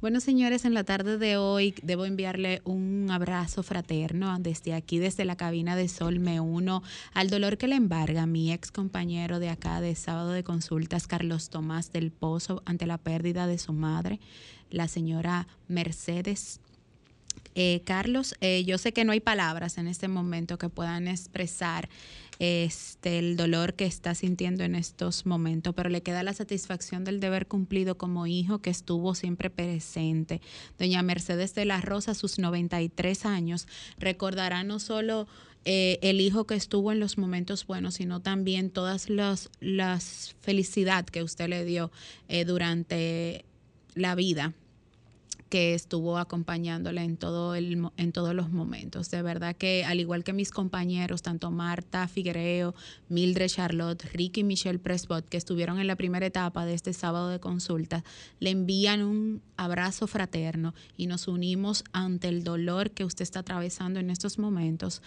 Bueno, señores, en la tarde de hoy debo enviarle un abrazo fraterno desde aquí, desde la cabina de Sol. Me uno al dolor que le embarga mi ex compañero de acá de sábado de consultas, Carlos Tomás del Pozo, ante la pérdida de su madre, la señora Mercedes. Eh, Carlos, eh, yo sé que no hay palabras en este momento que puedan expresar este, el dolor que está sintiendo en estos momentos, pero le queda la satisfacción del deber cumplido como hijo que estuvo siempre presente. Doña Mercedes de la Rosa, sus 93 años, recordará no solo eh, el hijo que estuvo en los momentos buenos, sino también todas las, las felicidad que usted le dio eh, durante la vida que estuvo acompañándole en, todo el, en todos los momentos. De verdad que al igual que mis compañeros, tanto Marta Figuereo, Mildred Charlotte, Ricky y Michelle Presbot, que estuvieron en la primera etapa de este sábado de consulta, le envían un abrazo fraterno y nos unimos ante el dolor que usted está atravesando en estos momentos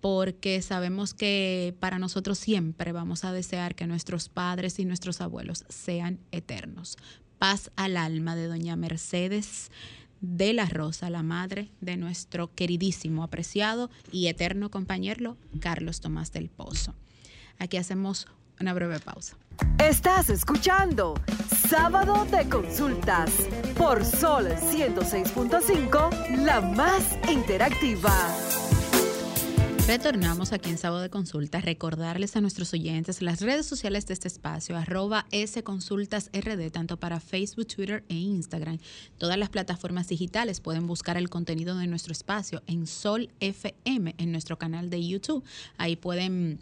porque sabemos que para nosotros siempre vamos a desear que nuestros padres y nuestros abuelos sean eternos paz al alma de doña Mercedes de la Rosa, la madre de nuestro queridísimo, apreciado y eterno compañero Carlos Tomás del Pozo. Aquí hacemos una breve pausa. Estás escuchando Sábado de Consultas por Sol 106.5, la más interactiva. Retornamos aquí en Sábado de Consultas. Recordarles a nuestros oyentes las redes sociales de este espacio, arroba sconsultasrd, tanto para Facebook, Twitter e Instagram. Todas las plataformas digitales pueden buscar el contenido de nuestro espacio en Sol FM, en nuestro canal de YouTube. Ahí pueden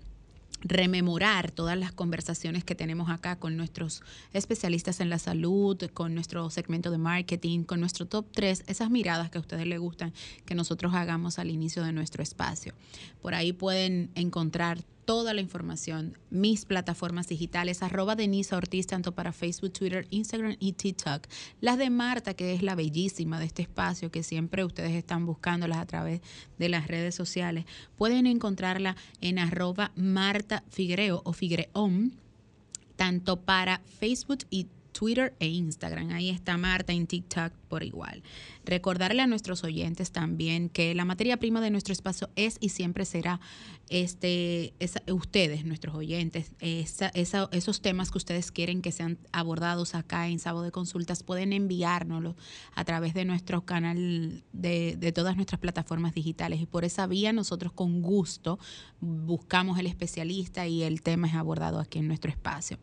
rememorar todas las conversaciones que tenemos acá con nuestros especialistas en la salud, con nuestro segmento de marketing, con nuestro top 3, esas miradas que a ustedes les gustan que nosotros hagamos al inicio de nuestro espacio. Por ahí pueden encontrar toda la información, mis plataformas digitales, arroba Denisa Ortiz, tanto para Facebook, Twitter, Instagram y TikTok. Las de Marta, que es la bellísima de este espacio, que siempre ustedes están buscándolas a través de las redes sociales, pueden encontrarla en arroba Marta Figreo o Figreón, tanto para Facebook y Twitter e Instagram. Ahí está Marta en TikTok por igual. Recordarle a nuestros oyentes también que la materia prima de nuestro espacio es y siempre será este, ustedes, nuestros oyentes, esos temas que ustedes quieren que sean abordados acá en Sábado de Consultas, pueden enviárnoslo a través de nuestro canal de, de todas nuestras plataformas digitales y por esa vía nosotros con gusto buscamos el especialista y el tema es abordado aquí en nuestro espacio.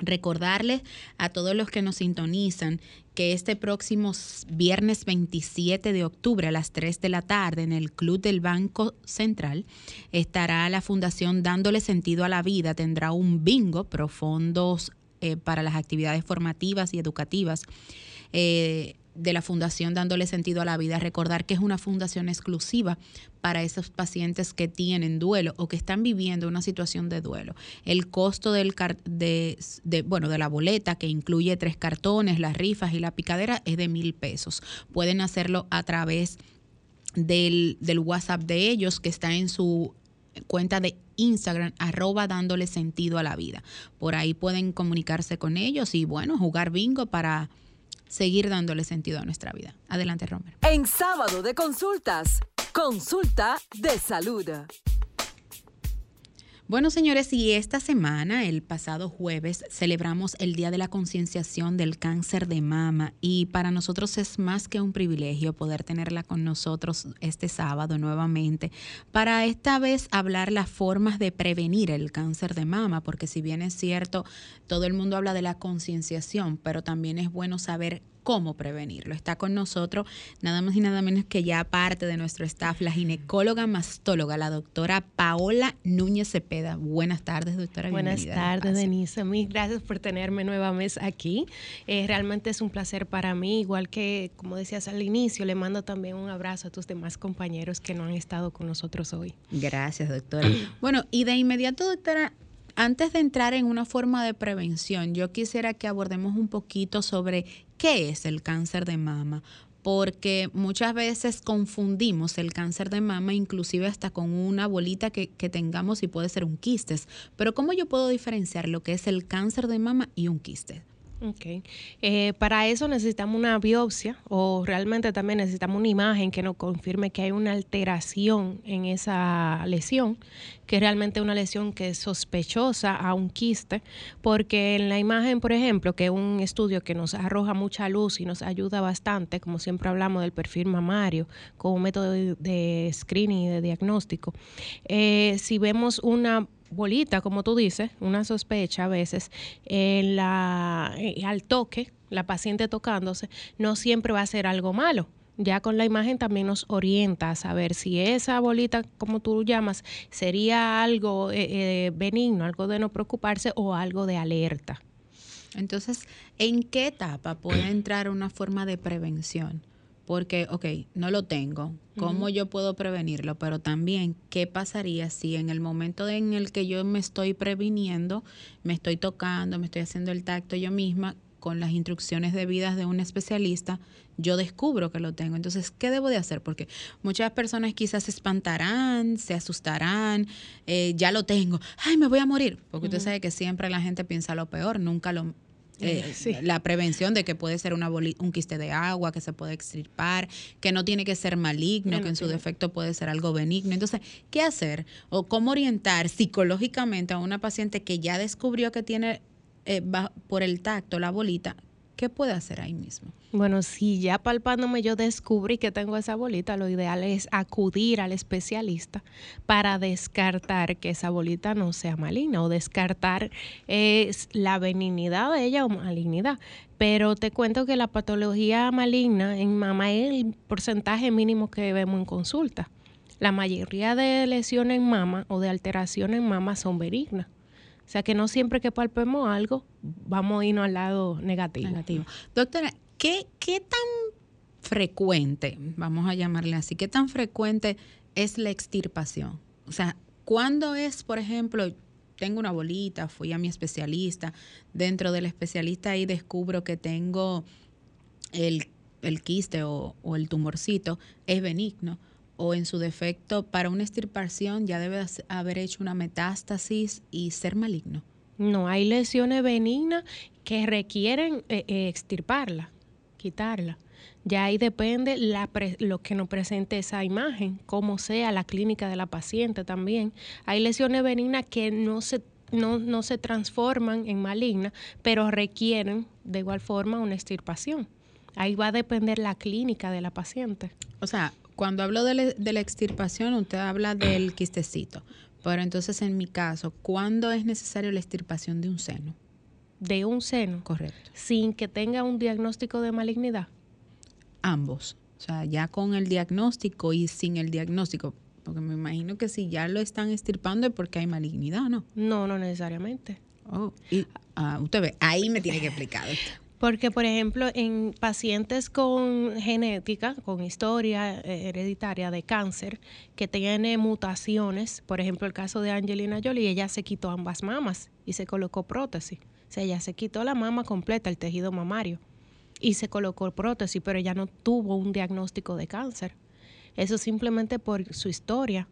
Recordarles a todos los que nos sintonizan que este próximo viernes 27 de octubre a las 3 de la tarde en el Club del Banco Central estará la Fundación Dándole Sentido a la Vida. Tendrá un bingo, profundos eh, para las actividades formativas y educativas. Eh, de la fundación dándole sentido a la vida, recordar que es una fundación exclusiva para esos pacientes que tienen duelo o que están viviendo una situación de duelo. El costo del de, de, bueno, de la boleta, que incluye tres cartones, las rifas y la picadera, es de mil pesos. Pueden hacerlo a través del, del WhatsApp de ellos, que está en su cuenta de Instagram, arroba dándole sentido a la vida. Por ahí pueden comunicarse con ellos y bueno, jugar bingo para seguir dándole sentido a nuestra vida. Adelante, Romer. En sábado de consultas, consulta de salud. Bueno, señores, y esta semana, el pasado jueves, celebramos el Día de la Concienciación del Cáncer de Mama y para nosotros es más que un privilegio poder tenerla con nosotros este sábado nuevamente para esta vez hablar las formas de prevenir el cáncer de mama, porque si bien es cierto, todo el mundo habla de la concienciación, pero también es bueno saber cómo prevenirlo. Está con nosotros nada más y nada menos que ya parte de nuestro staff, la ginecóloga mastóloga, la doctora Paola Núñez Cepeda. Buenas tardes, doctora. Buenas tardes, Denise. Mil gracias por tenerme nuevamente aquí. Eh, realmente es un placer para mí, igual que, como decías al inicio, le mando también un abrazo a tus demás compañeros que no han estado con nosotros hoy. Gracias, doctora. bueno, y de inmediato, doctora, antes de entrar en una forma de prevención, yo quisiera que abordemos un poquito sobre qué es el cáncer de mama, porque muchas veces confundimos el cáncer de mama inclusive hasta con una bolita que, tengamos y puede ser un quistes. Pero ¿cómo yo puedo diferenciar lo que es el cáncer de mama y un quiste? Ok. Eh, para eso necesitamos una biopsia o realmente también necesitamos una imagen que nos confirme que hay una alteración en esa lesión, que es realmente una lesión que es sospechosa a un quiste, porque en la imagen, por ejemplo, que es un estudio que nos arroja mucha luz y nos ayuda bastante, como siempre hablamos del perfil mamario como método de, screening y de diagnóstico, eh, si vemos una bolita, como tú dices, una sospecha a veces, en la, eh, al toque, la paciente tocándose, no siempre va a ser algo malo. Ya con la imagen también nos orienta a saber si esa bolita, como tú llamas, sería algo eh, eh, benigno, algo de no preocuparse o algo de alerta. Entonces, ¿en qué etapa puede entrar una forma de prevención? Porque, ok, no lo tengo, ¿cómo yo puedo prevenirlo? Pero también, ¿qué pasaría si en el momento en el que yo me estoy previniendo, me estoy tocando, me estoy haciendo el tacto yo misma, con las instrucciones debidas de un especialista, yo descubro que lo tengo. Entonces, ¿qué debo de hacer? Porque muchas personas quizás se espantarán, se asustarán, eh, ya lo tengo, ay, me voy a morir, porque usted sabe que siempre la gente piensa lo peor, nunca lo, eh, la prevención de que puede ser una un quiste de agua, que se puede extirpar, que no tiene que ser maligno, que en su defecto puede ser algo benigno. Entonces, ¿qué hacer? O cómo orientar psicológicamente a una paciente que ya descubrió que tiene eh, por el tacto la bolita, ¿qué puede hacer ahí mismo? Bueno, si ya palpándome yo descubrí que tengo esa bolita, lo ideal es acudir al especialista para descartar que esa bolita no sea maligna o descartar la benignidad de ella o malignidad. Pero te cuento que la patología maligna en mama es el porcentaje mínimo que vemos en consulta. La mayoría de lesiones en mama o de alteraciones en mama son benignas. O sea que no siempre que palpemos algo, vamos a irnos al lado negativo. negativo. Doctora, ¿qué, ¿qué tan frecuente, vamos a llamarle así, qué tan frecuente es la extirpación? O sea, ¿cuándo es, por ejemplo, tengo una bolita, fui a mi especialista, dentro del especialista ahí descubro que tengo el, el quiste o, o el tumorcito, es benigno? O en su defecto para una extirpación ya debe haber hecho una metástasis y ser maligno? No, hay lesiones benignas que requieren eh, eh, extirparla, quitarla. Ya ahí depende la lo que nos presente esa imagen, como sea la clínica de la paciente también. Hay lesiones benignas que no se no, no se transforman en malignas, pero requieren de igual forma una extirpación. Ahí va a depender la clínica de la paciente. O sea, cuando hablo de, la extirpación, usted habla del quistecito. Pero entonces, en mi caso, ¿cuándo es necesario la extirpación de un seno? De un seno. Correcto. Sin que tenga un diagnóstico de malignidad. Ambos. O sea, ya con el diagnóstico y sin el diagnóstico. Porque me imagino que si ya lo están extirpando es porque hay malignidad, ¿no? No, no necesariamente. Oh, y, ah, usted ve, ahí me tiene que explicar. Porque, por ejemplo, en pacientes con genética, con historia eh, hereditaria de cáncer, que tienen mutaciones, por ejemplo, el caso de Angelina Jolie, ella se quitó ambas mamas y se colocó prótesis. O sea, ella se quitó la mama completa, el tejido mamario, y se colocó prótesis, pero ella no tuvo un diagnóstico de cáncer. Eso simplemente por su historia.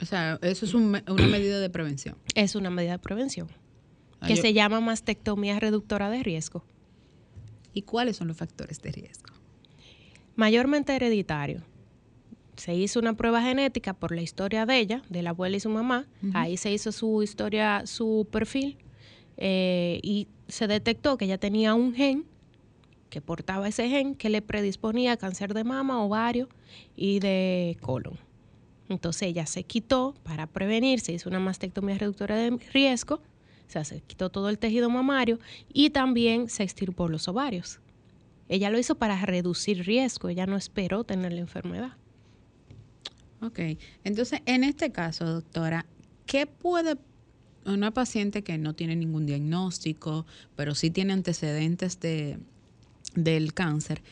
O sea, eso es una medida de prevención. Es una medida de prevención, que se llama mastectomía reductora de riesgo. ¿Y cuáles son los factores de riesgo? Mayormente hereditario. Se hizo una prueba genética por la historia de ella, de la abuela y su mamá. Ahí se hizo su historia, su perfil, eh, y se detectó que ella tenía un gen que portaba ese gen que le predisponía a cáncer de mama, ovario y de colon. Entonces ella se quitó para prevenir, se hizo una mastectomía reductora de riesgo se quitó todo el tejido mamario y también se extirpó los ovarios. Ella lo hizo para reducir riesgo, ella no esperó tener la enfermedad. Ok, entonces en este caso, doctora, ¿qué puede una paciente que no tiene ningún diagnóstico, pero sí tiene antecedentes de, del cáncer,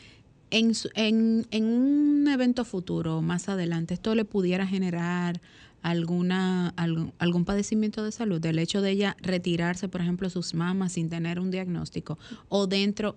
en, en, en, un evento futuro, más adelante, esto le pudiera generar alguna, algún, algún padecimiento de salud, del hecho de ella retirarse, por ejemplo, sus mamas sin tener un diagnóstico, o dentro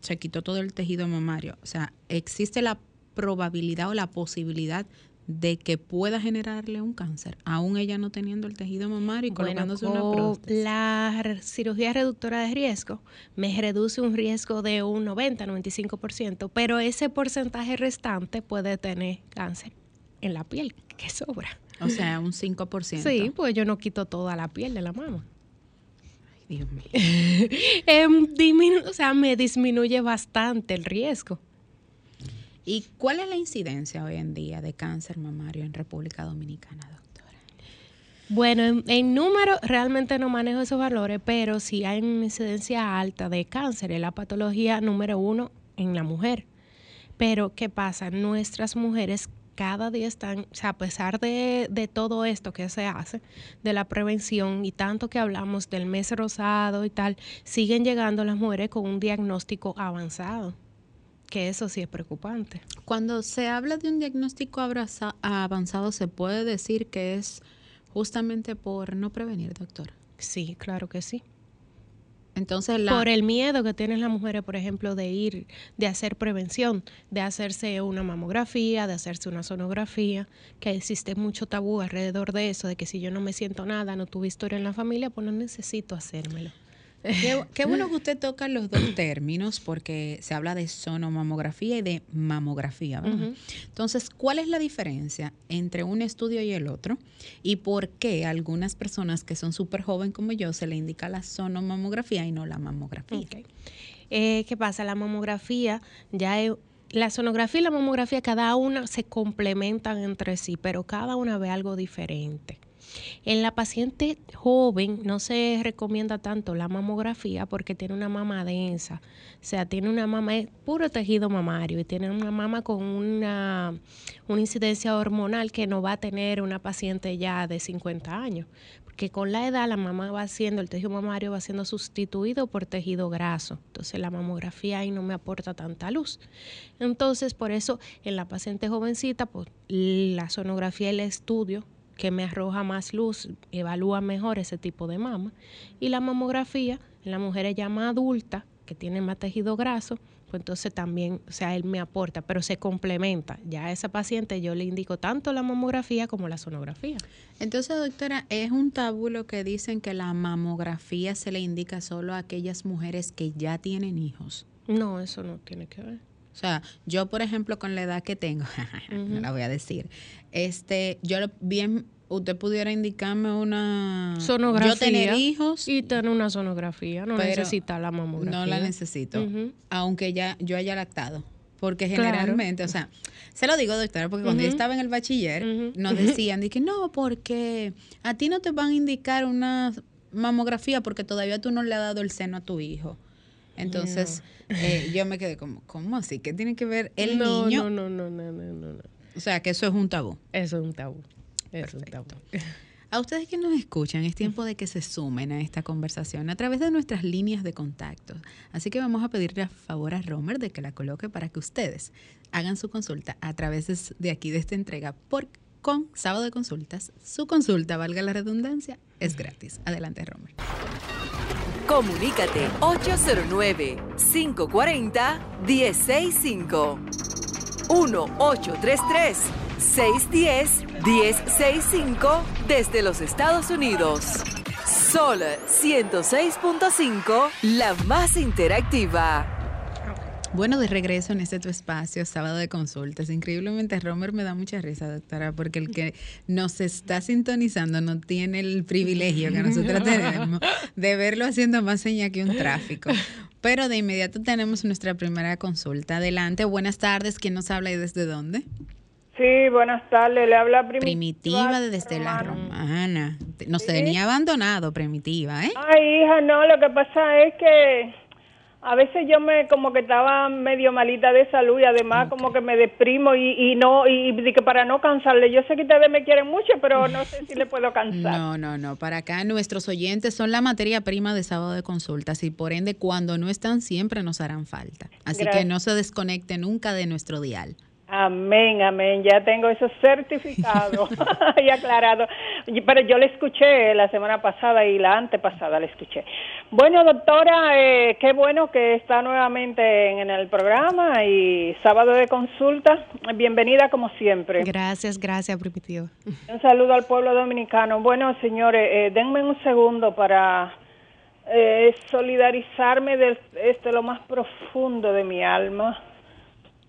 se quitó todo el tejido mamario. O sea, existe la probabilidad o la posibilidad de que pueda generarle un cáncer, aún ella no teniendo el tejido mamario y colocándose una prótesis? La cirugía reductora de riesgo me reduce un riesgo de un 90-95%, pero ese porcentaje restante puede tener cáncer en la piel, que sobra. O sea, un 5%. Sí, pues yo no quito toda la piel de la mama. Ay, Dios mío. Disminu- o sea, me disminuye bastante el riesgo. ¿Y cuál es la incidencia hoy en día de cáncer mamario en República Dominicana, doctora? Bueno, en, en número realmente no manejo esos valores, pero sí hay una incidencia alta de cáncer, es la patología número uno en la mujer. Pero, ¿qué pasa? Nuestras mujeres cada día están, o sea, a pesar de, de todo esto que se hace, de la prevención y tanto que hablamos del mes rosado y tal, siguen llegando las mujeres con un diagnóstico avanzado, que eso sí es preocupante. Cuando se habla de un diagnóstico abraza- avanzado, ¿se puede decir que es justamente por no prevenir, doctora? Sí, claro que sí. Entonces, Por el miedo que tienen las mujeres, por ejemplo, de ir, de hacer prevención, de hacerse una mamografía, de hacerse una sonografía, que existe mucho tabú alrededor de eso, de que si yo no me siento nada, no tuve historia en la familia, pues no necesito hacérmelo. Qué, qué bueno que usted toca los dos términos porque se habla de sonomamografía y de mamografía. ¿verdad? Entonces, ¿cuál es la diferencia entre un estudio y el otro? ¿Y por qué a algunas personas que son súper joven como yo se le indica la sonomamografía y no la mamografía? Ok. Eh, ¿Qué pasa? La mamografía ya es- la sonografía y la mamografía cada una se complementan entre sí, pero cada una ve algo diferente. En la paciente joven no se recomienda tanto la mamografía porque tiene una mama densa, o sea, tiene una mama, es puro tejido mamario y tiene una mama con una, una incidencia hormonal que no va a tener una paciente ya de 50 años, porque con la edad la mama va siendo, el tejido mamario va siendo sustituido por tejido graso, entonces la mamografía ahí no me aporta tanta luz. Entonces, por eso en la paciente jovencita, pues la sonografía y el estudio que me arroja más luz, evalúa mejor ese tipo de mama. Y la mamografía, en la mujer ya más adulta, que tiene más tejido graso, pues entonces también, o sea, él me aporta, pero se complementa. Ya a esa paciente yo le indico tanto la mamografía como la sonografía. Entonces, doctora, es un tabú lo que dicen que la mamografía se le indica solo a aquellas mujeres que ya tienen hijos. No, eso no tiene que ver. O sea, yo, por ejemplo, con la edad que tengo, no la voy a decir, este, yo bien, usted pudiera indicarme una... Sonografía. Yo tener hijos, Y tener una sonografía, no necesita la mamografía. no la necesito, aunque ya yo haya lactado. Porque Claro. generalmente, o sea, se lo digo, doctora, porque cuando yo estaba en el bachiller, nos decían, de que no, porque a ti no te van a indicar una mamografía porque todavía tú no le has dado el seno a tu hijo. Entonces, eh, yo me quedé como, ¿cómo así? ¿Qué tiene que ver el no, niño? No, no, no, no, no, no, no. O sea, que eso es un tabú. Eso es un tabú. Eso es un tabú. A ustedes que nos escuchan, es tiempo de que se sumen a esta conversación a través de nuestras líneas de contacto. Así que vamos a pedirle a favor a Romer de que la coloque para que ustedes hagan su consulta a través de, aquí, de esta entrega, por, con sábado de consultas. Su consulta, valga la redundancia, es gratis. Adelante, Romer. Comunícate 809-540-1065. 1-833-610-1065 desde los Estados Unidos. Sol 106.5, la más interactiva. Bueno, de regreso en este tu espacio, sábado de consultas. Increíblemente, Romer me da mucha risa, doctora, porque el que nos está sintonizando no tiene el privilegio que nosotros tenemos de verlo haciendo más seña que un tráfico. Pero de inmediato tenemos nuestra primera consulta. Adelante, buenas tardes. ¿Quién nos habla y desde dónde? Sí, buenas tardes. Le habla Primitiva. Primitiva desde la Romana. Romana. Nos Sí. tenía abandonado, Primitiva, ¿eh? Ay, hija, no, lo que pasa es que a veces yo me como que estaba medio malita de salud y además como que me deprimo y, y no, y, y que para no cansarle, yo sé que ustedes me quieren mucho, pero no sé si le puedo cansar. No, no, no. Para acá nuestros oyentes son la materia prima de sábado de consultas y por ende cuando no están siempre nos harán falta. Así que no se desconecte nunca de nuestro dial. Amén, amén. Ya tengo eso certificado y aclarado. Pero yo le escuché la semana pasada y la antepasada le escuché. Bueno, doctora, eh, qué bueno que está nuevamente en, el programa y sábado de consulta. Bienvenida como siempre. Gracias, gracias, Primitivo. Un saludo al pueblo dominicano. Bueno, señores, eh, denme un segundo para eh, solidarizarme de este lo más profundo de mi alma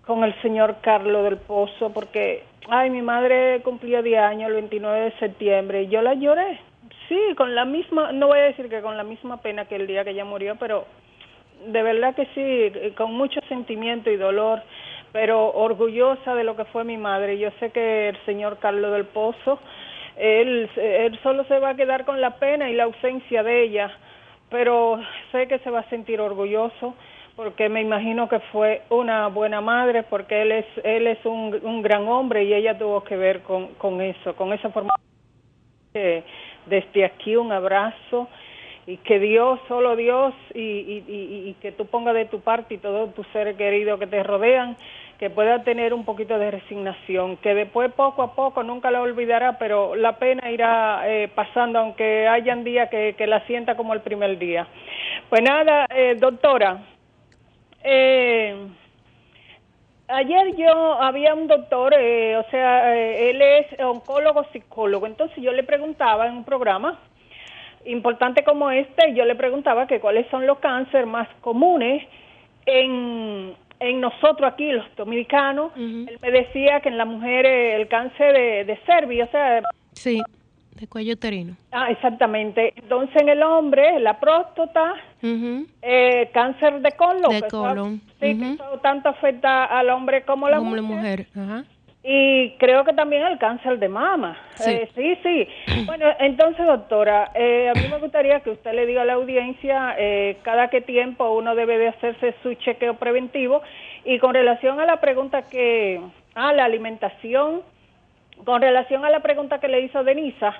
con el señor Carlos del Pozo, porque, ay, mi madre cumplió 10 años el 29 de septiembre y yo la lloré Sí, con la misma, no voy a decir que con la misma pena que el día que ella murió, pero de verdad que sí, con mucho sentimiento y dolor, pero orgullosa de lo que fue mi madre. Yo sé que el señor Carlos del Pozo, él, él solo se va a quedar con la pena y la ausencia de ella, pero sé que se va a sentir orgulloso porque me imagino que fue una buena madre, porque él es, él es un, un gran hombre y ella tuvo que ver con, con eso, con esa forma de desde aquí un abrazo y que Dios, solo Dios, y, y, que tú pongas de tu parte y todos tus seres queridos que te rodean, que pueda tener un poquito de resignación, que después poco a poco nunca la olvidará, pero la pena irá eh, pasando, aunque hayan días que, que, la sienta como el primer día. Pues nada, eh, doctora, eh, Ayer yo había un doctor, eh, o sea, eh, él es oncólogo psicólogo, entonces yo le preguntaba en un programa importante como este, yo le preguntaba que cuáles son los cánceres más comunes en, en nosotros aquí, los dominicanos. Él me decía que en las mujeres el cáncer de, de cervix, o sea... Sí de cuello uterino. Ah, exactamente. Entonces en el hombre, la próstata, eh, cáncer de colon. De colon. sí, tanto afecta al hombre como a la como mujer. La mujer. Y creo que también el cáncer de mama. Sí, eh, sí, sí. Bueno, entonces, doctora, eh, a mí me gustaría que usted le diga a la audiencia cada qué tiempo uno debe de hacerse su chequeo preventivo. Y con relación a la pregunta que, a la alimentación, con relación a la pregunta que le hizo Denisa,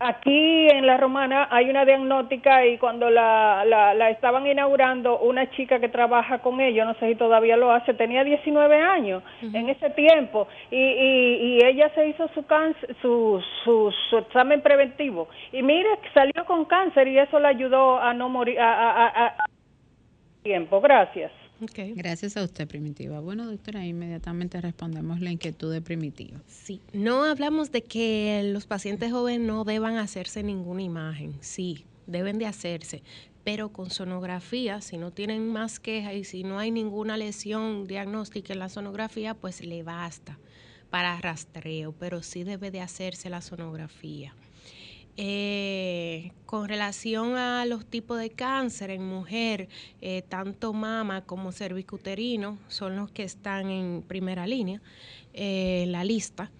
aquí en La Romana hay una diagnóstica y cuando la, la, estaban inaugurando, una chica que trabaja con ellos, no sé si todavía lo hace, tenía 19 años en ese tiempo y, y, ella se hizo su, cáncer, su, su, examen preventivo y mire, salió con cáncer y eso le ayudó a no morir a tiempo. Gracias. Gracias a usted, Primitiva. Bueno, doctora, inmediatamente respondemos la inquietud de Primitiva. Sí, no hablamos de que los pacientes jóvenes no deban hacerse ninguna imagen. Sí, deben de hacerse, pero con sonografía, si no tienen más quejas y si no hay ninguna lesión diagnóstica en la sonografía, pues le basta para rastreo, pero sí debe de hacerse la sonografía. Eh, con relación a los tipos de cáncer en mujer, eh, tanto mama como cervicuterino son los que están en primera línea eh, en la lista.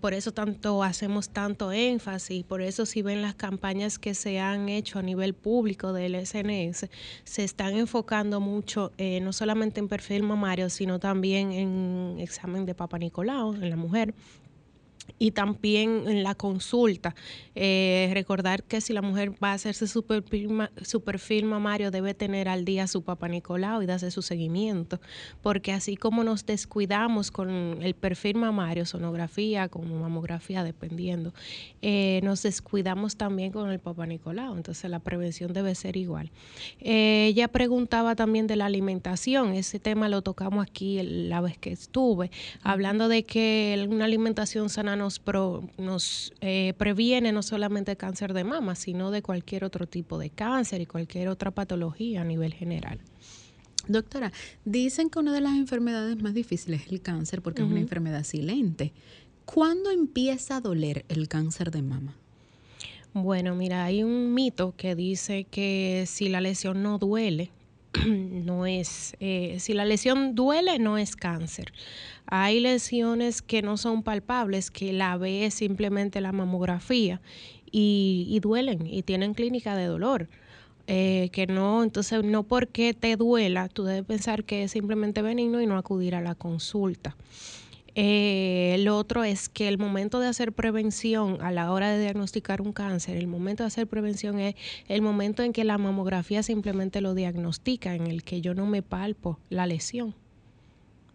por eso tanto hacemos tanto énfasis, por eso si ven las campañas que se han hecho a nivel público del SNS, se están enfocando mucho no solamente en perfil mamario, sino también en examen de Papa Nicolau en la mujer, y también en la consulta, eh, recordar que si la mujer va a hacerse su perfil, mamario, debe tener al día su papá Nicolau y darse su seguimiento, porque así como nos descuidamos con el perfil mamario, sonografía, como mamografía, dependiendo, eh, nos descuidamos también con el papá Nicolau, entonces la prevención debe ser igual. Eh, ella preguntaba también de la alimentación, ese tema lo tocamos aquí la vez que estuve, hablando de que una alimentación sana nos, nos eh, previene no solamente cáncer de mama, sino de cualquier otro tipo de cáncer y cualquier otra patología a nivel general. Doctora, dicen que una de las enfermedades más difíciles es el cáncer porque es una enfermedad silente. ¿Cuándo empieza a doler el cáncer de mama? Bueno, mira, hay un mito que dice que si la lesión no duele, no es, eh, si la lesión duele, no es cáncer. Hay lesiones que no son palpables, que la ve simplemente la mamografía y, duelen y tienen clínica de dolor. Eh, que no, entonces no porque te duela, tú debes pensar que es simplemente benigno y no acudir a la consulta. Eh, lo otro es que el momento de hacer prevención a la hora de diagnosticar un cáncer, el momento de hacer prevención es el momento en que la mamografía simplemente lo diagnostica, en el que yo no me palpo la lesión.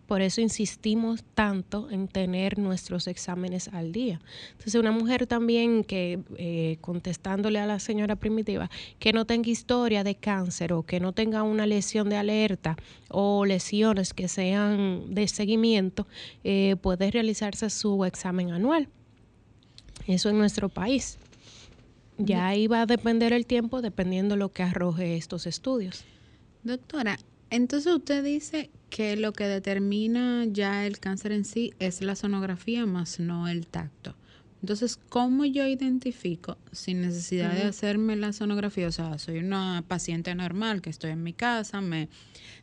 Por eso insistimos tanto en tener nuestros exámenes al día. Entonces, una mujer también que, eh, contestándole a la señora primitiva, que no tenga historia de cáncer o que no tenga una lesión de alerta o lesiones que sean de seguimiento, eh, puede realizarse su examen anual. Eso en nuestro país. Ya ahí va a depender el tiempo dependiendo lo que arroje estos estudios. Doctora, entonces usted dice que lo que determina ya el cáncer en sí es la sonografía más no el tacto. Entonces, ¿cómo yo identifico sin necesidad de hacerme la sonografía? O sea, soy una paciente normal que estoy en mi casa, me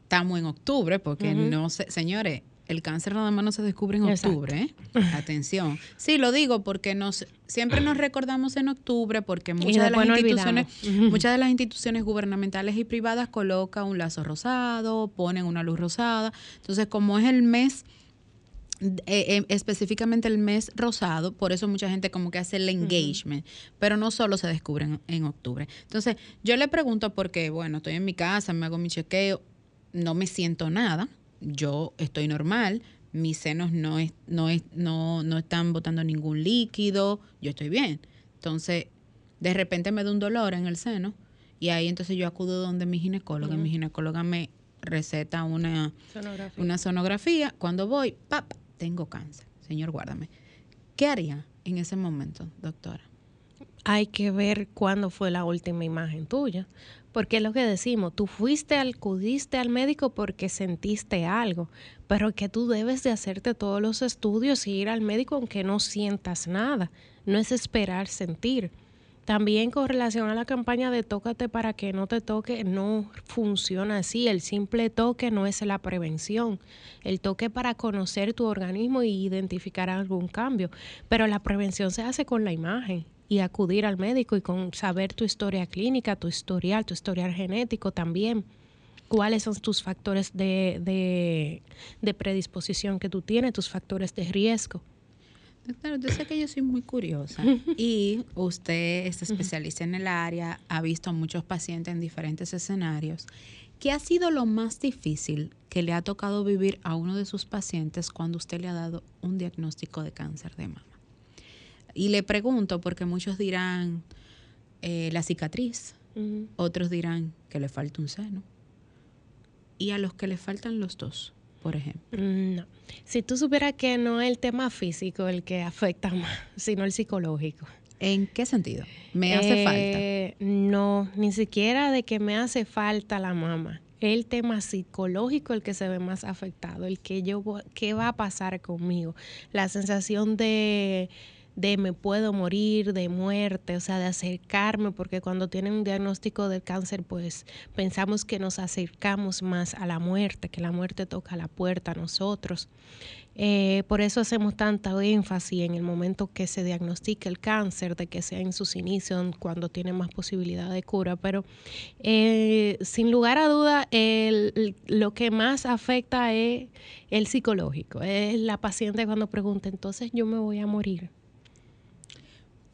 estamos en octubre, porque no sé, señores, el cáncer nada más no se descubre en octubre, ¿eh? Atención. Sí, lo digo porque nos siempre nos recordamos en octubre porque muchas de las instituciones, muchas de las instituciones gubernamentales y privadas colocan un lazo rosado, ponen una luz rosada. Entonces, como es el mes eh, eh, específicamente el mes rosado, por eso mucha gente como que hace el engagement, pero no solo se descubre en, en, octubre. Entonces, yo le pregunto porque, bueno, estoy en mi casa, me hago mi chequeo, no me siento nada, yo estoy normal, mis senos no, es, no, es, no, no están botando ningún líquido, yo estoy bien. Entonces, de repente me da un dolor en el seno y ahí entonces yo acudo donde mi ginecóloga, mi ginecóloga me receta una sonografía. una sonografía. Cuando voy, ¡pap! tengo cáncer. Señor, guárdame. ¿Qué haría en ese momento, doctora? Hay que ver cuándo fue la última imagen tuya, porque es lo que decimos, tú fuiste, acudiste al médico porque sentiste algo, pero que tú debes de hacerte todos los estudios y ir al médico aunque no sientas nada. No es esperar sentir. También con relación a la campaña de tócate para que no te toque, no funciona así. El simple toque no es la prevención. El toque para conocer tu organismo y identificar algún cambio. Pero la prevención se hace con la imagen y acudir al médico y con saber tu historia clínica, tu historial, tu historial genético también. ¿Cuáles son tus factores de, de, predisposición que tú tienes, tus factores de riesgo? Doctora, usted sabe que yo soy muy curiosa y usted es especialista en el área, ha visto a muchos pacientes en diferentes escenarios. ¿Qué ha sido lo más difícil que le ha tocado vivir a uno de sus pacientes cuando usted le ha dado un diagnóstico de cáncer de mama? Y le pregunto porque muchos dirán eh, la cicatriz, otros dirán que le falta un seno. Y a los que le faltan los dos, por ejemplo. Mm, no. Si tú supieras que no es el tema físico el que afecta más, sino el psicológico. ¿En qué sentido? ¿Me hace eh, falta? No, ni siquiera de que me hace falta la mama. El tema psicológico el que se ve más afectado, el que yo, qué va a pasar conmigo, la sensación de de me puedo morir, de muerte, o sea, de acercarme, porque cuando tienen un diagnóstico del cáncer, pues pensamos que nos acercamos más a la muerte, que la muerte toca la puerta a nosotros. Eh, por eso hacemos tanta énfasis en el momento que se diagnostica el cáncer, de que sea en sus inicios, cuando tiene más posibilidad de cura. Pero eh, sin lugar a duda, lo que más afecta es el psicológico. Es la paciente cuando pregunta, entonces yo me voy a morir.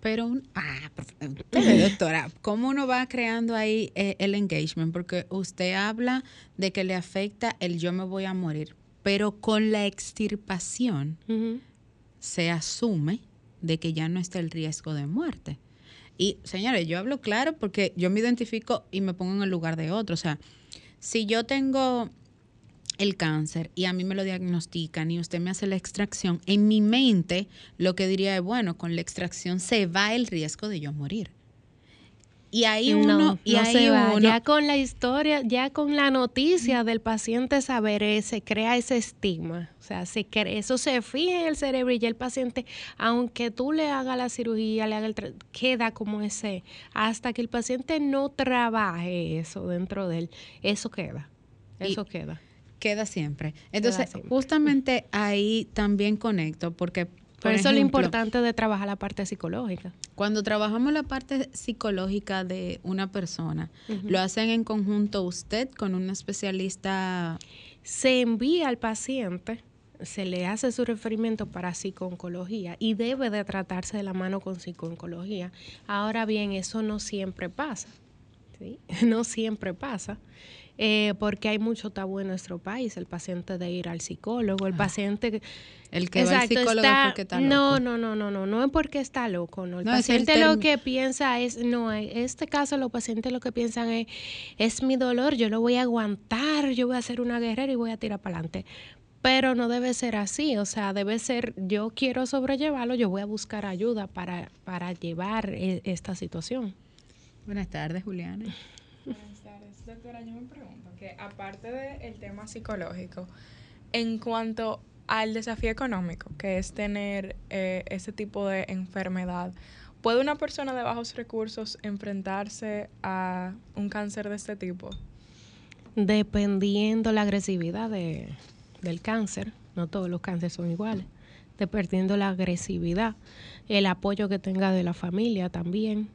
Pero, ah, doctora, ¿cómo uno va creando ahí eh, el engagement? Porque usted habla de que le afecta el yo me voy a morir, pero con la extirpación se asume de que ya no está el riesgo de muerte. Y, señores, yo hablo claro porque yo me identifico y me pongo en el lugar de otro. O sea, si yo tengo el cáncer y a mí me lo diagnostican y usted me hace la extracción, en mi mente lo que diría es, bueno, con la extracción se va el riesgo de yo morir. Y ahí uno, y ahí se va. ya con la historia, ya con la noticia del paciente saber, eh, se crea ese estigma. O sea, se eso se fija en el cerebro y ya el paciente, aunque tú le hagas la cirugía, le haga el queda como ese, hasta que el paciente no trabaje eso dentro de él, eso queda. Eso queda. Queda siempre. Entonces, justamente ahí también conecto porque... Por, eso es lo importante de trabajar la parte psicológica. Cuando trabajamos la parte psicológica de una persona, ¿lo hacen en conjunto usted con un especialista? Se envía al paciente, se le hace su referimiento para psicooncología y debe de tratarse de la mano con psicooncología. Ahora bien, eso no siempre pasa. ¿sí? No siempre pasa. Eh, porque hay mucho tabú en nuestro país, el paciente de ir al psicólogo, el Ah. paciente... El que va al psicólogo es porque está loco. No, no, no, no, no, no es porque está loco, no. El No, es el paciente lo que piensa es, no, en este caso los pacientes lo que piensan es, es mi dolor, yo lo voy a aguantar, yo voy a ser una guerrera y voy a tirar para adelante. Pero no debe ser así, o sea, debe ser, yo quiero sobrellevarlo, yo voy a buscar ayuda para, para llevar eh, esta situación. Buenas tardes, Juliana. Buenas tardes, doctora. Yo me pregunto que aparte del tema psicológico, en cuanto al desafío económico, que es tener eh, ese tipo de enfermedad, ¿puede una persona de bajos recursos enfrentarse a un cáncer de este tipo? Dependiendo la agresividad de, del cáncer, no todos los cánceres son iguales, dependiendo la agresividad, el apoyo que tenga de la familia también.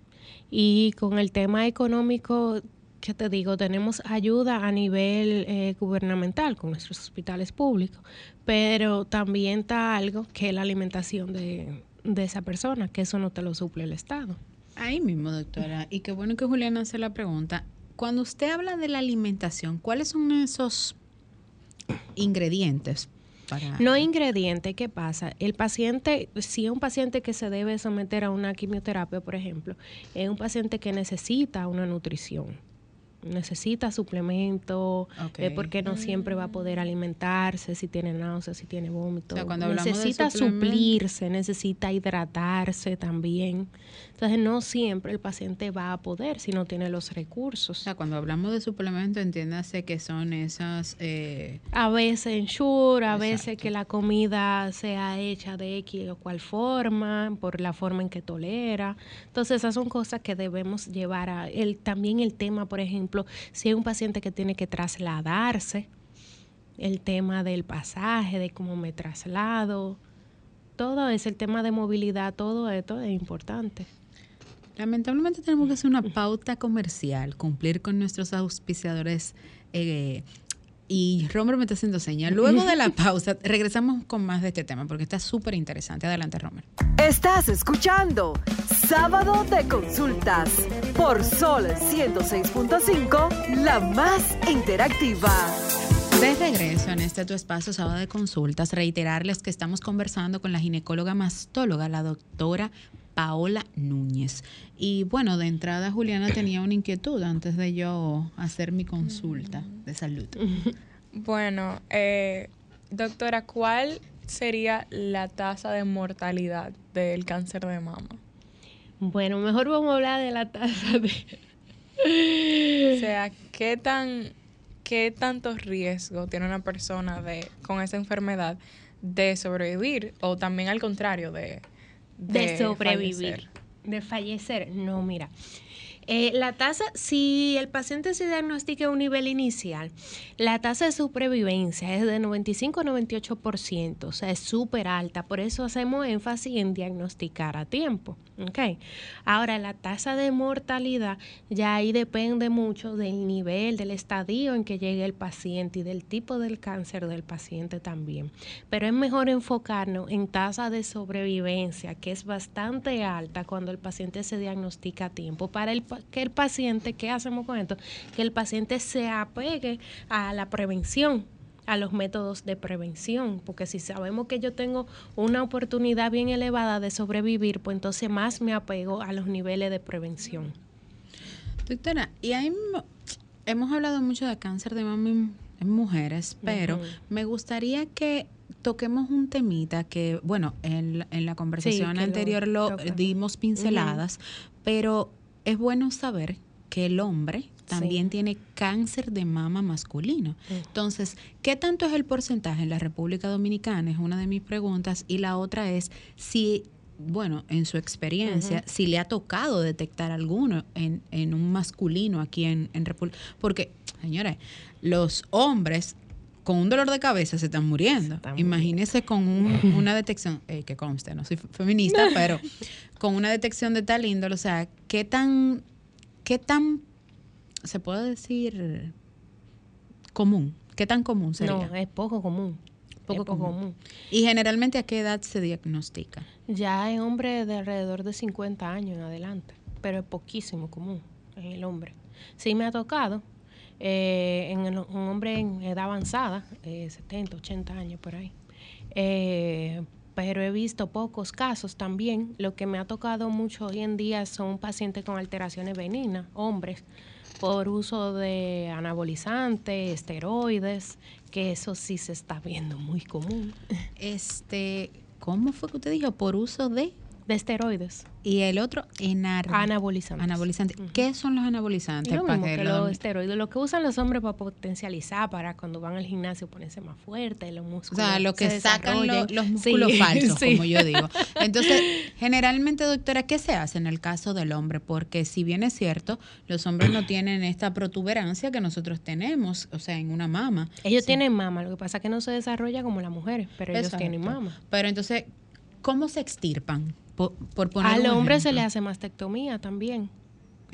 Y con el tema económico, ¿qué te digo? Tenemos ayuda a nivel eh, gubernamental con nuestros hospitales públicos, pero también está algo que es la alimentación de, de esa persona, que eso no te lo suple el Estado. Ahí mismo, doctora. Y qué bueno que Juliana hace la pregunta. Cuando usted habla de la alimentación, ¿cuáles son esos ingredientes para No ingrediente, ¿qué pasa? El paciente, si es un paciente que se debe someter a una quimioterapia, por ejemplo, es un paciente que necesita una nutrición, necesita suplemento, eh, porque no siempre va a poder alimentarse, si tiene náuseas, si tiene vómito. O sea, cuando hablamos de necesita suplirse, necesita hidratarse también. Entonces, no siempre el paciente va a poder si no tiene los O recursos. sea, cuando hablamos de suplemento, entiéndase que son esas... eh, A veces ensure, a veces que la comida sea hecha de X o cual forma, por la forma en que tolera. Entonces, esas son cosas que debemos llevar a el también el tema, por ejemplo, si hay un paciente que tiene que trasladarse, el tema del pasaje, de cómo me traslado, todo es el tema de movilidad, todo esto es importante. Lamentablemente tenemos que hacer una pauta comercial, cumplir con nuestros auspiciadores. eh, y Romer me está haciendo señas. Luego de la pausa, regresamos con más de este tema porque está súper interesante. Adelante, Romer. Estás escuchando Sábado de Consultas por Sol 106.5, la más interactiva. De regreso en este tu espacio sábado de consultas, reiterarles que estamos conversando con la ginecóloga mastóloga, la doctora Paola Núñez. Y bueno, de entrada Juliana tenía una inquietud antes de yo hacer mi consulta de salud. Bueno, eh, doctora, ¿cuál sería la tasa de mortalidad del cáncer de mama? Bueno, mejor vamos a hablar de la tasa de O sea, ¿qué tan qué tanto riesgo tiene una persona de con esa enfermedad de sobrevivir o también al contrario de de, sobrevivir, fallecer? de fallecer. No, mira. Eh, la tasa, si el paciente se diagnostica a un nivel inicial, la tasa de supervivencia es de 95 a 98%, o sea, es súper alta. Por eso hacemos énfasis en diagnosticar a tiempo. ¿ok? Ahora, la tasa de mortalidad ya ahí depende mucho del nivel, del estadio en que llegue el paciente y del tipo del cáncer del paciente también. Pero es mejor enfocarnos en tasa de sobrevivencia, que es bastante alta cuando el paciente se diagnostica a tiempo, para el, que el paciente, ¿qué hacemos con esto? Que el paciente se apegue a la prevención a los métodos de prevención, porque si sabemos que yo tengo una oportunidad bien elevada de sobrevivir, pues entonces más me apego a los niveles de prevención. Doctora, y ahí mo- hemos hablado mucho de cáncer de mama en, mujeres, pero me gustaría que toquemos un temita que, bueno, en, la- en la conversación anterior lo, dimos pinceladas, pero es bueno saber que el hombre también Sí. tiene cáncer de mama masculino. Entonces, ¿qué tanto es el porcentaje en la República Dominicana? Es una de mis preguntas. Y la otra es si, bueno, en su experiencia, si le ha tocado detectar alguno en, en un masculino aquí en, en República. Porque, señores, los hombres con un dolor de cabeza se están muriendo. Imagínese con un- una detección, eh, que conste, no soy fe- feminista, pero con una detección de tal índole, o sea, ¿qué tan, qué tan, se puede decir, común? ¿Qué tan común sería? No, es poco común. Poco es poco común. común. Y generalmente, ¿a qué edad se diagnostica? Ya en hombres de alrededor de 50 años en adelante, pero es poquísimo común en el hombre. Sí me ha tocado eh, en el- un hombre en edad avanzada, eh, 70, 80 años por ahí. Eh, pero he visto pocos casos también. Lo que me ha tocado mucho hoy en día son pacientes con alteraciones benignas, hombres, por uso de anabolizantes, esteroides, que eso sí se está viendo muy común. Este, ¿cómo fue que usted dijo? Por uso de De esteroides, y el otro enar anabolizantes. anabolizantes. ¿Qué son los anabolizantes? Es lo mismo que los esteroides, lo que usan los hombres para potencializar, para cuando van al gimnasio ponerse más fuerte, los O músculos. sea, lo que se sacan lo- los Sí, músculos falsos, sí. como yo digo. Entonces, generalmente, doctora, ¿qué se hace en el caso del hombre? Porque si bien es cierto, los hombres no tienen esta protuberancia que nosotros tenemos, o sea, en una mama. Ellos Sí. tienen mama, lo que pasa es que no se desarrolla como las mujeres, pero ellos Exacto. tienen mama. Pero entonces, ¿cómo se extirpan? Por, por poner Al hombre se le hace mastectomía también.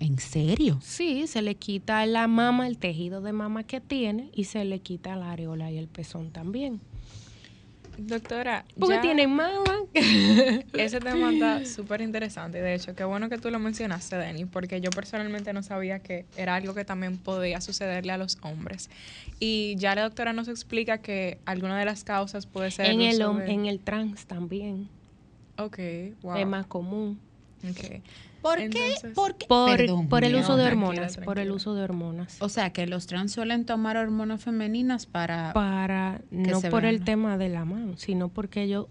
¿En serio? Sí, se le quita la mama, el tejido de mama que tiene y se le quita la areola y el pezón también. Doctora, Porque ya tienen mama. ese tema está súper interesante. De hecho, qué bueno que tú lo mencionaste, Denny, porque yo personalmente no sabía que era algo que también podía sucederle a los hombres. Y ya la doctora nos explica que alguna de las causas puede ser... en, el, en el trans también Ok, wow. es más común. Ok. ¿Por Entonces- qué? ¿Por qué? Por, Perdón, por el uso de tranquila, hormonas, por el uso de hormonas. O sea, que los trans suelen tomar hormonas femeninas para... para no se por el tema de la mano, sino porque ellos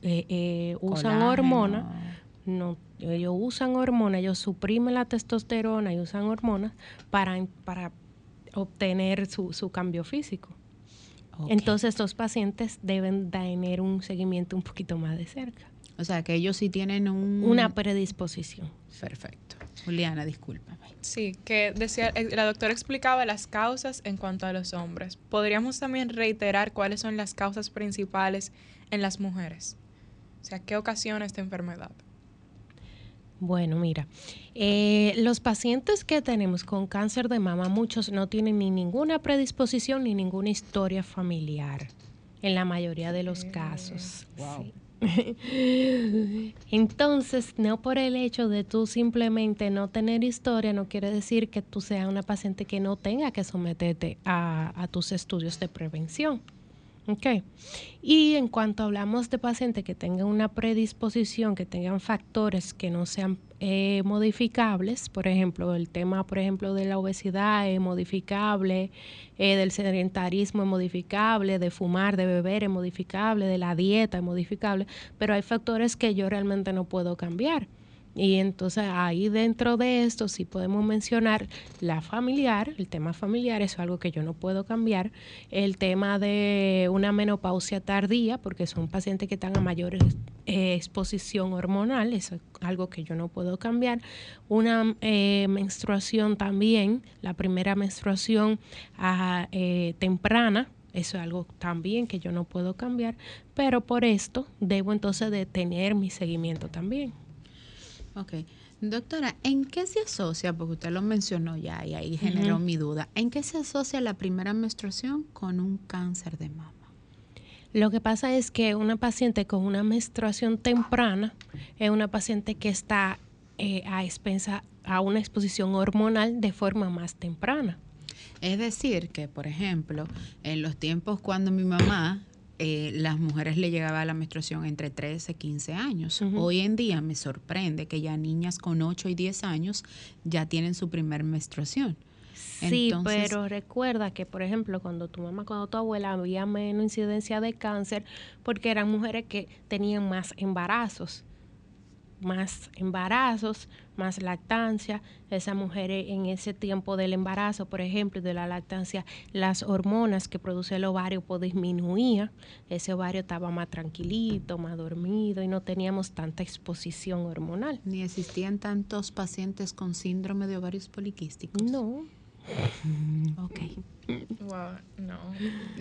eh, eh, usan hormonas, no, ellos usan hormonas, ellos suprimen la testosterona y usan hormonas para, para obtener su, su cambio físico. Entonces, estos pacientes deben tener un seguimiento un poquito más de cerca, O sea, que ellos sí tienen un... una predisposición. Perfecto. Juliana, discúlpame. Sí, que decía, eh, la doctora explicaba las causas en cuanto a los hombres. ¿Podríamos también reiterar cuáles son las causas principales en las mujeres? O sea, ¿qué ocasiona esta enfermedad? Bueno, mira, eh, los pacientes que tenemos con cáncer de mama, muchos no tienen ni ninguna predisposición ni ninguna historia familiar, en la mayoría de los casos. sí. Entonces, no por el hecho de tú simplemente no tener historia, no quiere decir que tú seas una paciente que no tenga que someterte a, a tus estudios de prevención. Ok. Y en cuanto hablamos de pacientes que tengan una predisposición, que tengan factores que no sean eh, modificables, por ejemplo, el tema, por ejemplo, de la obesidad es modificable, eh, del sedentarismo es modificable, de fumar, de beber es modificable, de la dieta es modificable, pero hay factores que yo realmente no puedo cambiar. Y entonces ahí dentro de esto sí podemos mencionar la familiar, el tema familiar es algo que yo no puedo cambiar, el tema de una menopausia tardía, porque son pacientes que están a mayor eh, exposición hormonal, eso es algo que yo no puedo cambiar, una eh, menstruación también, la primera menstruación ah, eh, temprana, eso es algo también que yo no puedo cambiar, pero por esto debo entonces de tener mi seguimiento también. Ok. Doctora, ¿en qué se asocia? Porque usted lo mencionó ya y ahí generó mi duda. ¿En qué se asocia la primera menstruación con un cáncer de mama? Lo que pasa es que una paciente con una menstruación temprana es una paciente que está eh, a expensa a una exposición hormonal de forma más temprana. Es decir, que, por ejemplo, en los tiempos cuando mi mamá, eh, las mujeres le llegaba la menstruación entre 13 y 15 años. Hoy en día me sorprende que ya niñas con 8 y 10 años ya tienen su primer menstruación. Sí, Entonces- pero recuerda que, por ejemplo, cuando tu mamá, cuando tu abuela había menos incidencia de cáncer, porque eran mujeres que tenían más embarazos, más embarazos, más lactancia. Esas mujeres en ese tiempo del embarazo, por ejemplo, y de la lactancia, las hormonas que produce el ovario pues disminuía. Ese ovario estaba más tranquilito, más dormido y no teníamos tanta exposición hormonal. Ni existían tantos pacientes con síndrome de ovarios poliquísticos. No, Ok. Wow, no.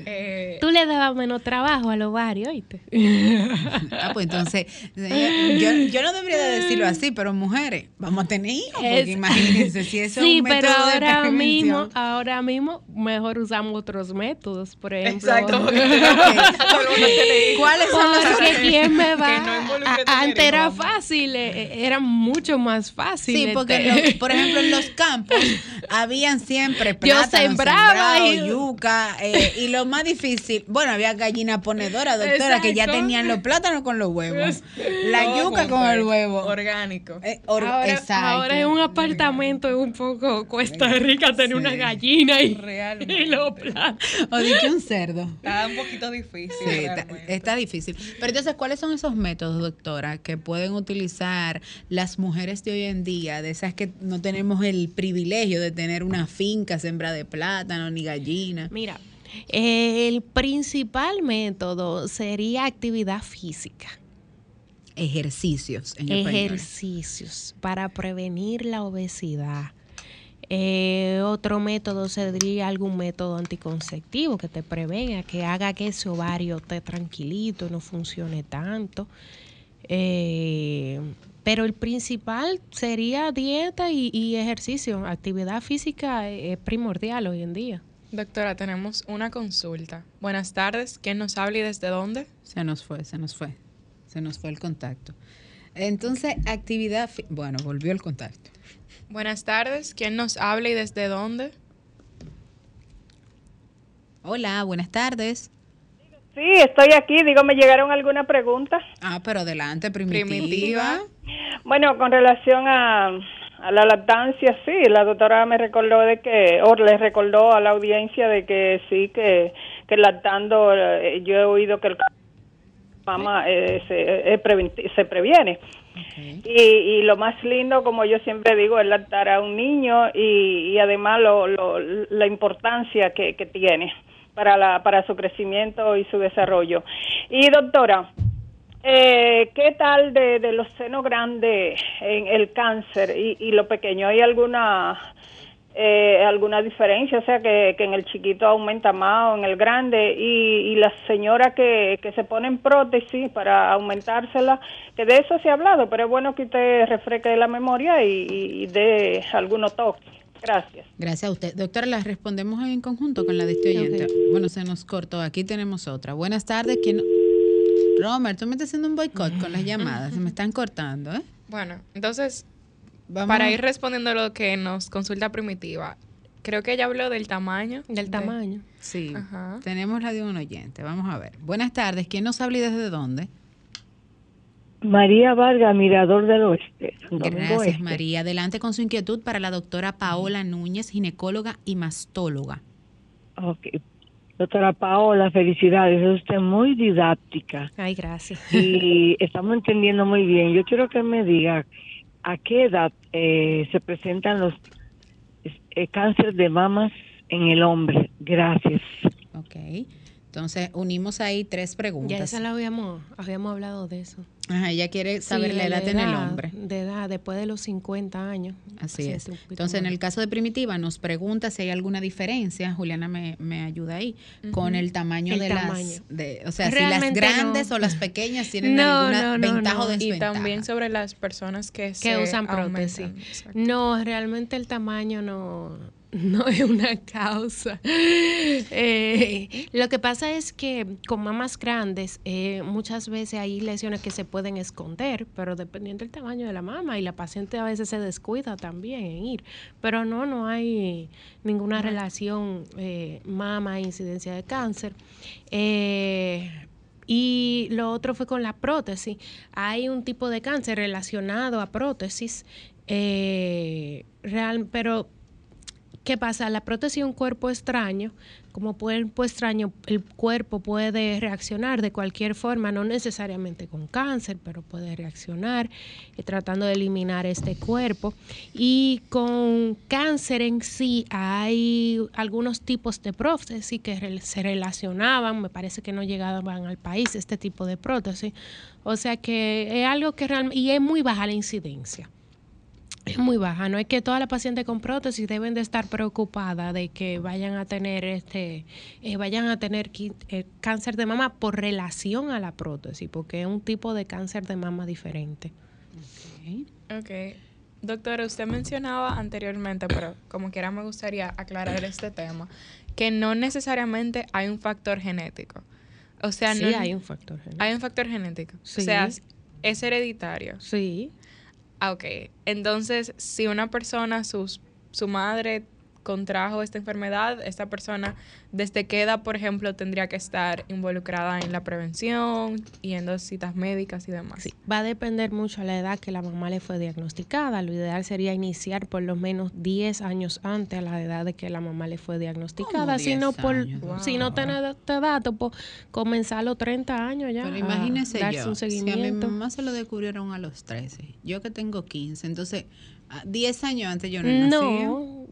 Eh, Tú le dabas menos trabajo al ovario, ¿oíste? Ah, pues entonces, eh, yo, yo no debería de decirlo así, pero mujeres, vamos a tener hijos, porque Es- imagínense si eso sí, es un pero método de ahora prevención. mismo, ahora mismo mejor usamos otros métodos, por ejemplo. Exacto. porque- Ok. ¿Cuáles son los Porque quién me va. Que no antes era fácil, eh, era mucho más fácil. Sí, porque, este. los- por ejemplo, en los campos habían siempre Yo plátanos sembraba yuca, eh, y lo más difícil, bueno, había gallina ponedora, doctora, que ya tenían los plátanos con los huevos, la yuca con junto, el huevo. Orgánico. Eh, or- ahora, exacto. ahora en un apartamento es un poco cuesta rica tener una gallina y, Realmente. y los plátanos. O dicho un cerdo. Está un poquito difícil. Sí, está, está difícil. Pero entonces, ¿cuáles son esos métodos, doctora, que pueden utilizar las mujeres de hoy en día, de esas que no tenemos el privilegio de tener una finca sembrada de plátano ni gallina? Mira, el principal método sería actividad física. Ejercicios en español. ejercicios para prevenir la obesidad. Eh, otro método sería algún método anticonceptivo que te prevenga, que haga que ese ovario esté tranquilito, no funcione tanto. Eh, pero el principal sería dieta y, y ejercicio. Actividad física es primordial hoy en día. Doctora, tenemos una consulta. Buenas tardes. ¿Quién nos habla y desde dónde? Se nos fue, se nos fue. Se nos fue el contacto. Entonces, actividad, bueno, volvió el contacto. Buenas tardes. ¿Quién nos habla y desde dónde? Hola, buenas tardes. Sí, estoy aquí. Digo, ¿me llegaron alguna pregunta? Ah, pero adelante, primitiva. Primitiva. Bueno, con relación a, a la lactancia, sí, la doctora me recordó de que, o le recordó a la audiencia de que sí, que, que lactando, eh, yo he oído que el mamá eh, se, eh, se previene. Y, y lo más lindo, como yo siempre digo, es lactar a un niño y, y además lo, lo- la importancia que, que tiene para, la, para su crecimiento y su desarrollo. Y doctora, eh, ¿qué tal de, de los senos grandes en el cáncer y, y lo pequeño? ¿Hay alguna eh, alguna diferencia? O sea, que, que en el chiquito aumenta más o en el grande. Y, y las señoras que, que se ponen prótesis para aumentársela, que de eso se ha hablado, pero es bueno que usted refresque la memoria y, dé algunos toques. Gracias. Gracias a usted. Doctora, las respondemos en conjunto con la de este oyente. Bueno, se nos cortó. Aquí tenemos otra. Buenas tardes. ¿Quién? Romer, tú me estás haciendo un boicot con las llamadas. Se me están cortando, ¿eh? Bueno, entonces, Vamos. para ir respondiendo lo que nos consulta Primitiva, creo que ella habló del tamaño. Del de- tamaño. Sí, Ajá. tenemos la de un oyente. Vamos a ver. Buenas tardes. ¿Quién nos habla y desde dónde? María Vargas, Mirador del Oeste. Gracias, Este. María. Adelante con su inquietud para la doctora Paola Núñez, ginecóloga y mastóloga. Ok. Doctora Paola, felicidades. Es usted muy didáctica Ay, gracias. y estamos entendiendo muy bien. Yo quiero que me diga a qué edad eh, se presentan los eh, cáncer de mamas en el hombre. Gracias. Ok. Entonces, unimos ahí tres Ya preguntas. esa la habíamos, habíamos hablado de eso. Ajá, ella quiere saber Sí, la edad en el hombre. De edad, después de los 50 años. Así Sí, es. Entonces, en el caso de Primitiva, nos pregunta si hay alguna diferencia, Juliana me, me ayuda ahí, con el tamaño El de tamaño. las, de, o sea, si las grandes no. o las pequeñas tienen No, alguna no, no, ventaja o no. Y desventaja. también sobre las personas que, que se usan prótesis. aumentan. No, realmente el tamaño no, no es una causa. Eh, lo que pasa es que con mamas grandes eh, muchas veces hay lesiones que se pueden esconder, pero dependiendo del tamaño de la mama y la paciente a veces se descuida también en ir. Pero no, no hay ninguna relación eh, mama e incidencia de cáncer. Eh, y lo otro fue con la prótesis. Hay un tipo de cáncer relacionado a prótesis, eh, real, pero ¿qué pasa? La prótesis es un cuerpo extraño. Como cuerpo extraño, el cuerpo puede reaccionar de cualquier forma, no necesariamente con cáncer, pero puede reaccionar eh, tratando de eliminar este cuerpo. Y con cáncer en sí hay algunos tipos de prótesis que se relacionaban, me parece que no llegaban al país este tipo de prótesis. O sea que es algo que realmente, y es muy baja la incidencia. Es muy baja, no es que todas las pacientes con prótesis deben de estar preocupadas de que vayan a tener este, eh, vayan a tener eh, cáncer de mama por relación a la prótesis, porque es un tipo de cáncer de mama diferente. Ok. okay. Doctora, usted mencionaba anteriormente, pero como quiera me gustaría aclarar este tema, que no necesariamente hay un factor genético. O sea, sí no hay un factor genético. Hay un factor genético. O sea, es hereditario. Sí. Ah, ok. Entonces, si una persona, sus, su madre contrajo esta enfermedad, esta persona, ¿desde qué edad, por ejemplo, tendría que estar involucrada en la prevención, yendo a citas médicas y demás? Sí, va a depender mucho de la edad que la mamá le fue diagnosticada. Lo ideal sería iniciar por lo menos 10 años antes a la edad de que la mamá le fue diagnosticada. Si no, por, si no tener este dato, pues comenzar a los 30 años ya. Pero imagínese yo, si a mi mamá se lo descubrieron a los 13, yo que tengo 15, entonces 10 años antes yo no, no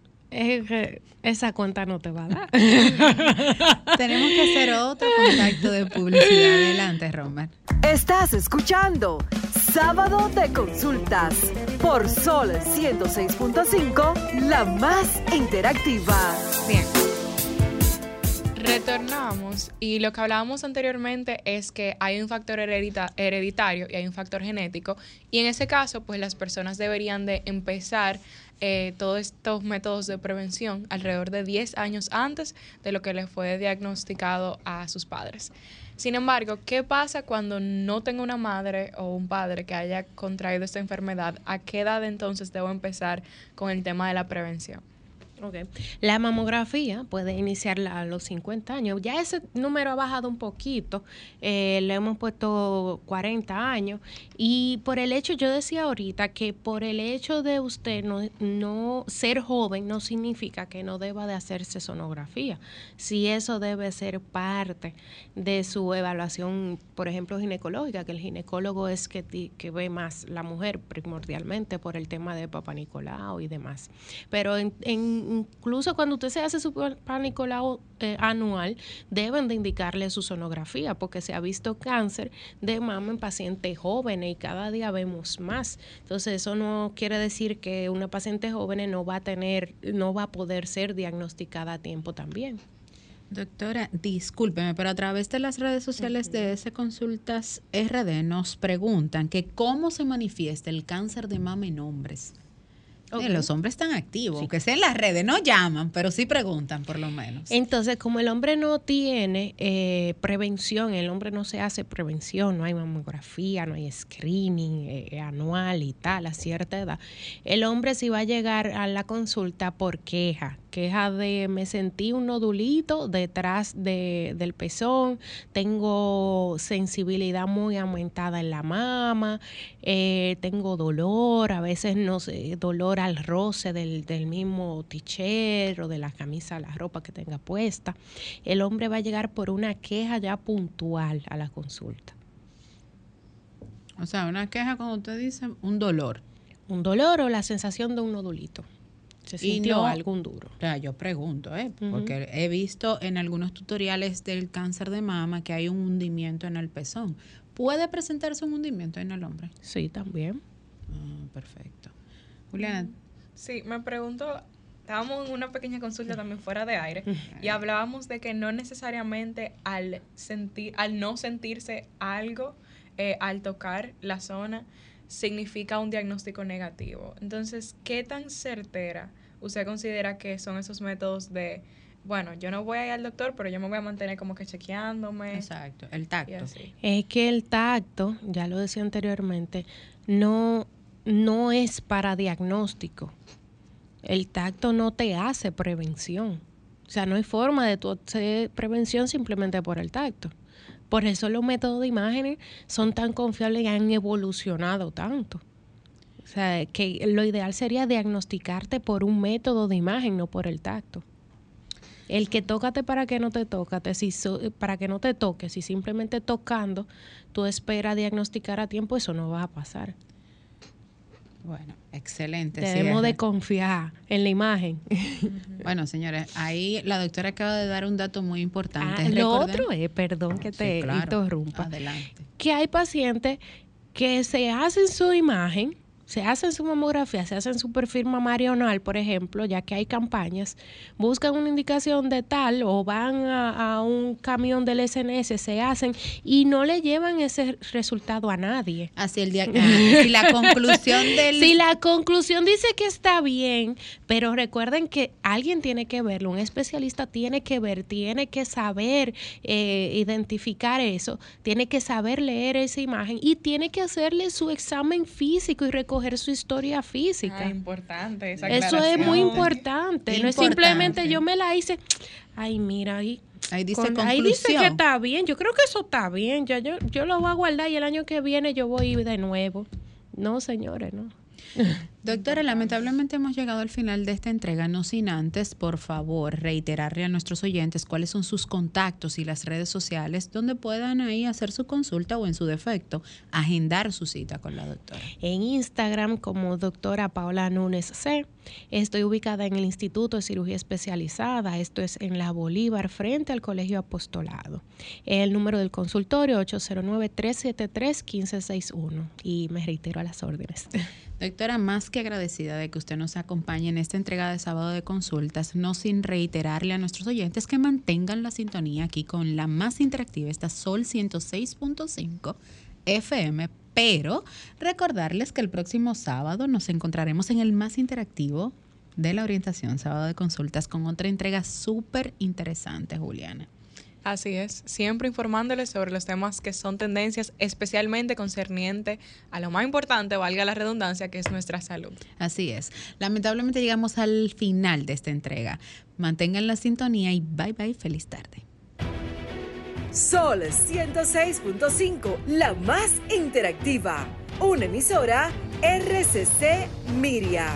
esa cuenta no te va a dar. Tenemos que hacer otro contacto de publicidad. Adelante, Romer. Estás escuchando Sábado de Consultas por Sol 106.5, la más interactiva. Bien. Retornamos y lo que hablábamos anteriormente es que hay un factor hereditario y hay un factor genético y en ese caso pues las personas deberían de empezar eh, todos estos métodos de prevención alrededor de 10 años antes de lo que le fue diagnosticado a sus padres. Sin embargo, ¿qué pasa cuando no tengo una madre o un padre que haya contraído esta enfermedad? ¿A qué edad entonces debo empezar con el tema de la prevención? Okay. La mamografía puede iniciarla a los 50 años. Ya ese número ha bajado un poquito. Eh, le hemos puesto 40 años. Y por el hecho, yo decía ahorita que por el hecho de usted no, no ser joven no significa que no deba de hacerse sonografía. Si eso debe ser parte de su evaluación, por ejemplo, ginecológica, que el ginecólogo es que, que ve más la mujer primordialmente por el tema de Papa Nicolau y demás. Pero en incluso cuando usted se hace su panicolao eh, anual, deben de indicarle su sonografía, porque se ha visto cáncer de mama en pacientes jóvenes y cada día vemos más. Entonces, eso no quiere decir que una paciente joven no va a tener, no va a poder ser diagnosticada a tiempo también. Doctora, discúlpeme, pero a través de las redes sociales de ese Consultas RD nos preguntan que cómo se manifiesta el cáncer de mama en hombres los hombres están activos, aunque sea en las redes, no llaman, pero sí preguntan por lo menos. Entonces, como el hombre no tiene eh, prevención, el hombre no se hace prevención, no hay mamografía, no hay screening eh, anual y tal a cierta edad, el hombre sí va a llegar a la consulta por queja, queja de me sentí un nodulito detrás de, del pezón, tengo sensibilidad muy aumentada en la mama, eh, tengo dolor, a veces no sé, dolor al roce del, del mismo t o de la camisa, la ropa que tenga puesta. El hombre va a llegar por una queja ya puntual a la consulta. O sea, una queja cuando usted dice un dolor. Un dolor o la sensación de un nodulito se sintió algún duro. O yo pregunto, ¿eh? porque he visto en algunos tutoriales del cáncer de mama que hay un hundimiento en el pezón. ¿Puede presentarse un hundimiento en el hombre? Sí, también. Ah, perfecto. Juliana. Sí, me pregunto, estábamos en una pequeña consulta también fuera de aire y hablábamos de que no necesariamente al sentir, al no sentirse algo, eh, al tocar la zona, significa un diagnóstico negativo. Entonces, ¿qué tan certera usted considera que son esos métodos de, bueno, yo no voy a ir al doctor, pero yo me voy a mantener como que chequeándome? Exacto, el tacto. Es que el tacto, ya lo decía anteriormente, no, no es para diagnóstico. El tacto no te hace prevención. O sea, no hay forma de tu hacer prevención simplemente por el tacto. Por eso los métodos de imágenes son tan confiables y han evolucionado tanto. O sea, que lo ideal sería diagnosticarte por un método de imagen, no por el tacto. El que tócate para que no te tócate, si para que no te toques, si simplemente tocando tú esperas diagnosticar a tiempo, eso no va a pasar. Bueno, excelente. Debemos de confiar en la imagen. Bueno, señores, ahí la doctora acaba de dar un dato muy importante. Ah, lo otro es, perdón que te interrumpa, adelante. que hay pacientes que se hacen su imagen, se hacen su mamografía, se hacen su perfil marional, por ejemplo, ya que hay campañas, buscan una indicación de tal o van a, un camión del SNS, se hacen y no le llevan ese resultado a nadie. Así el día ah, si la conclusión del Si la conclusión dice que está bien, pero recuerden que alguien tiene que verlo, un especialista tiene que ver, tiene que saber eh, identificar eso, tiene que saber leer esa imagen y tiene que hacerle su examen físico y recoger su historia física. Ah, importante. Eso es muy importante. No es simplemente yo me la hice, ay, mira, ahí. Ahí dice, ahí dice que está bien. Yo creo que eso está bien. Ya, yo, yo lo voy a guardar y el año que viene yo voy de nuevo. No, señores, no. Doctora, lamentablemente hemos llegado al final de esta entrega, no sin antes, por favor, reiterarle a nuestros oyentes cuáles son sus contactos y las redes sociales donde puedan ahí hacer su consulta o en su defecto agendar su cita con la doctora. En Instagram como doctora Paola Núñez C. Estoy ubicada en el Instituto de Cirugía Especializada, esto es en la Bolívar, frente al Colegio Apostolado. El número del consultorio 809-373-1561 y me reitero a las órdenes. Doctora, más que agradecida de que usted nos acompañe en esta entrega de sábado de consultas, no sin reiterarle a nuestros oyentes que mantengan la sintonía aquí con la más interactiva, esta Sol 106.5 FM, pero recordarles que el próximo sábado nos encontraremos en el más interactivo de la orientación, sábado de consultas, con otra entrega súper interesante, Juliana. Así es, siempre informándoles sobre los temas que son tendencias, especialmente concerniente a lo más importante, valga la redundancia, que es nuestra salud. Así es. Lamentablemente llegamos al final de esta entrega. Mantengan la sintonía y bye bye, feliz tarde. Sol 106.5, la más interactiva. Una emisora RCC Miria.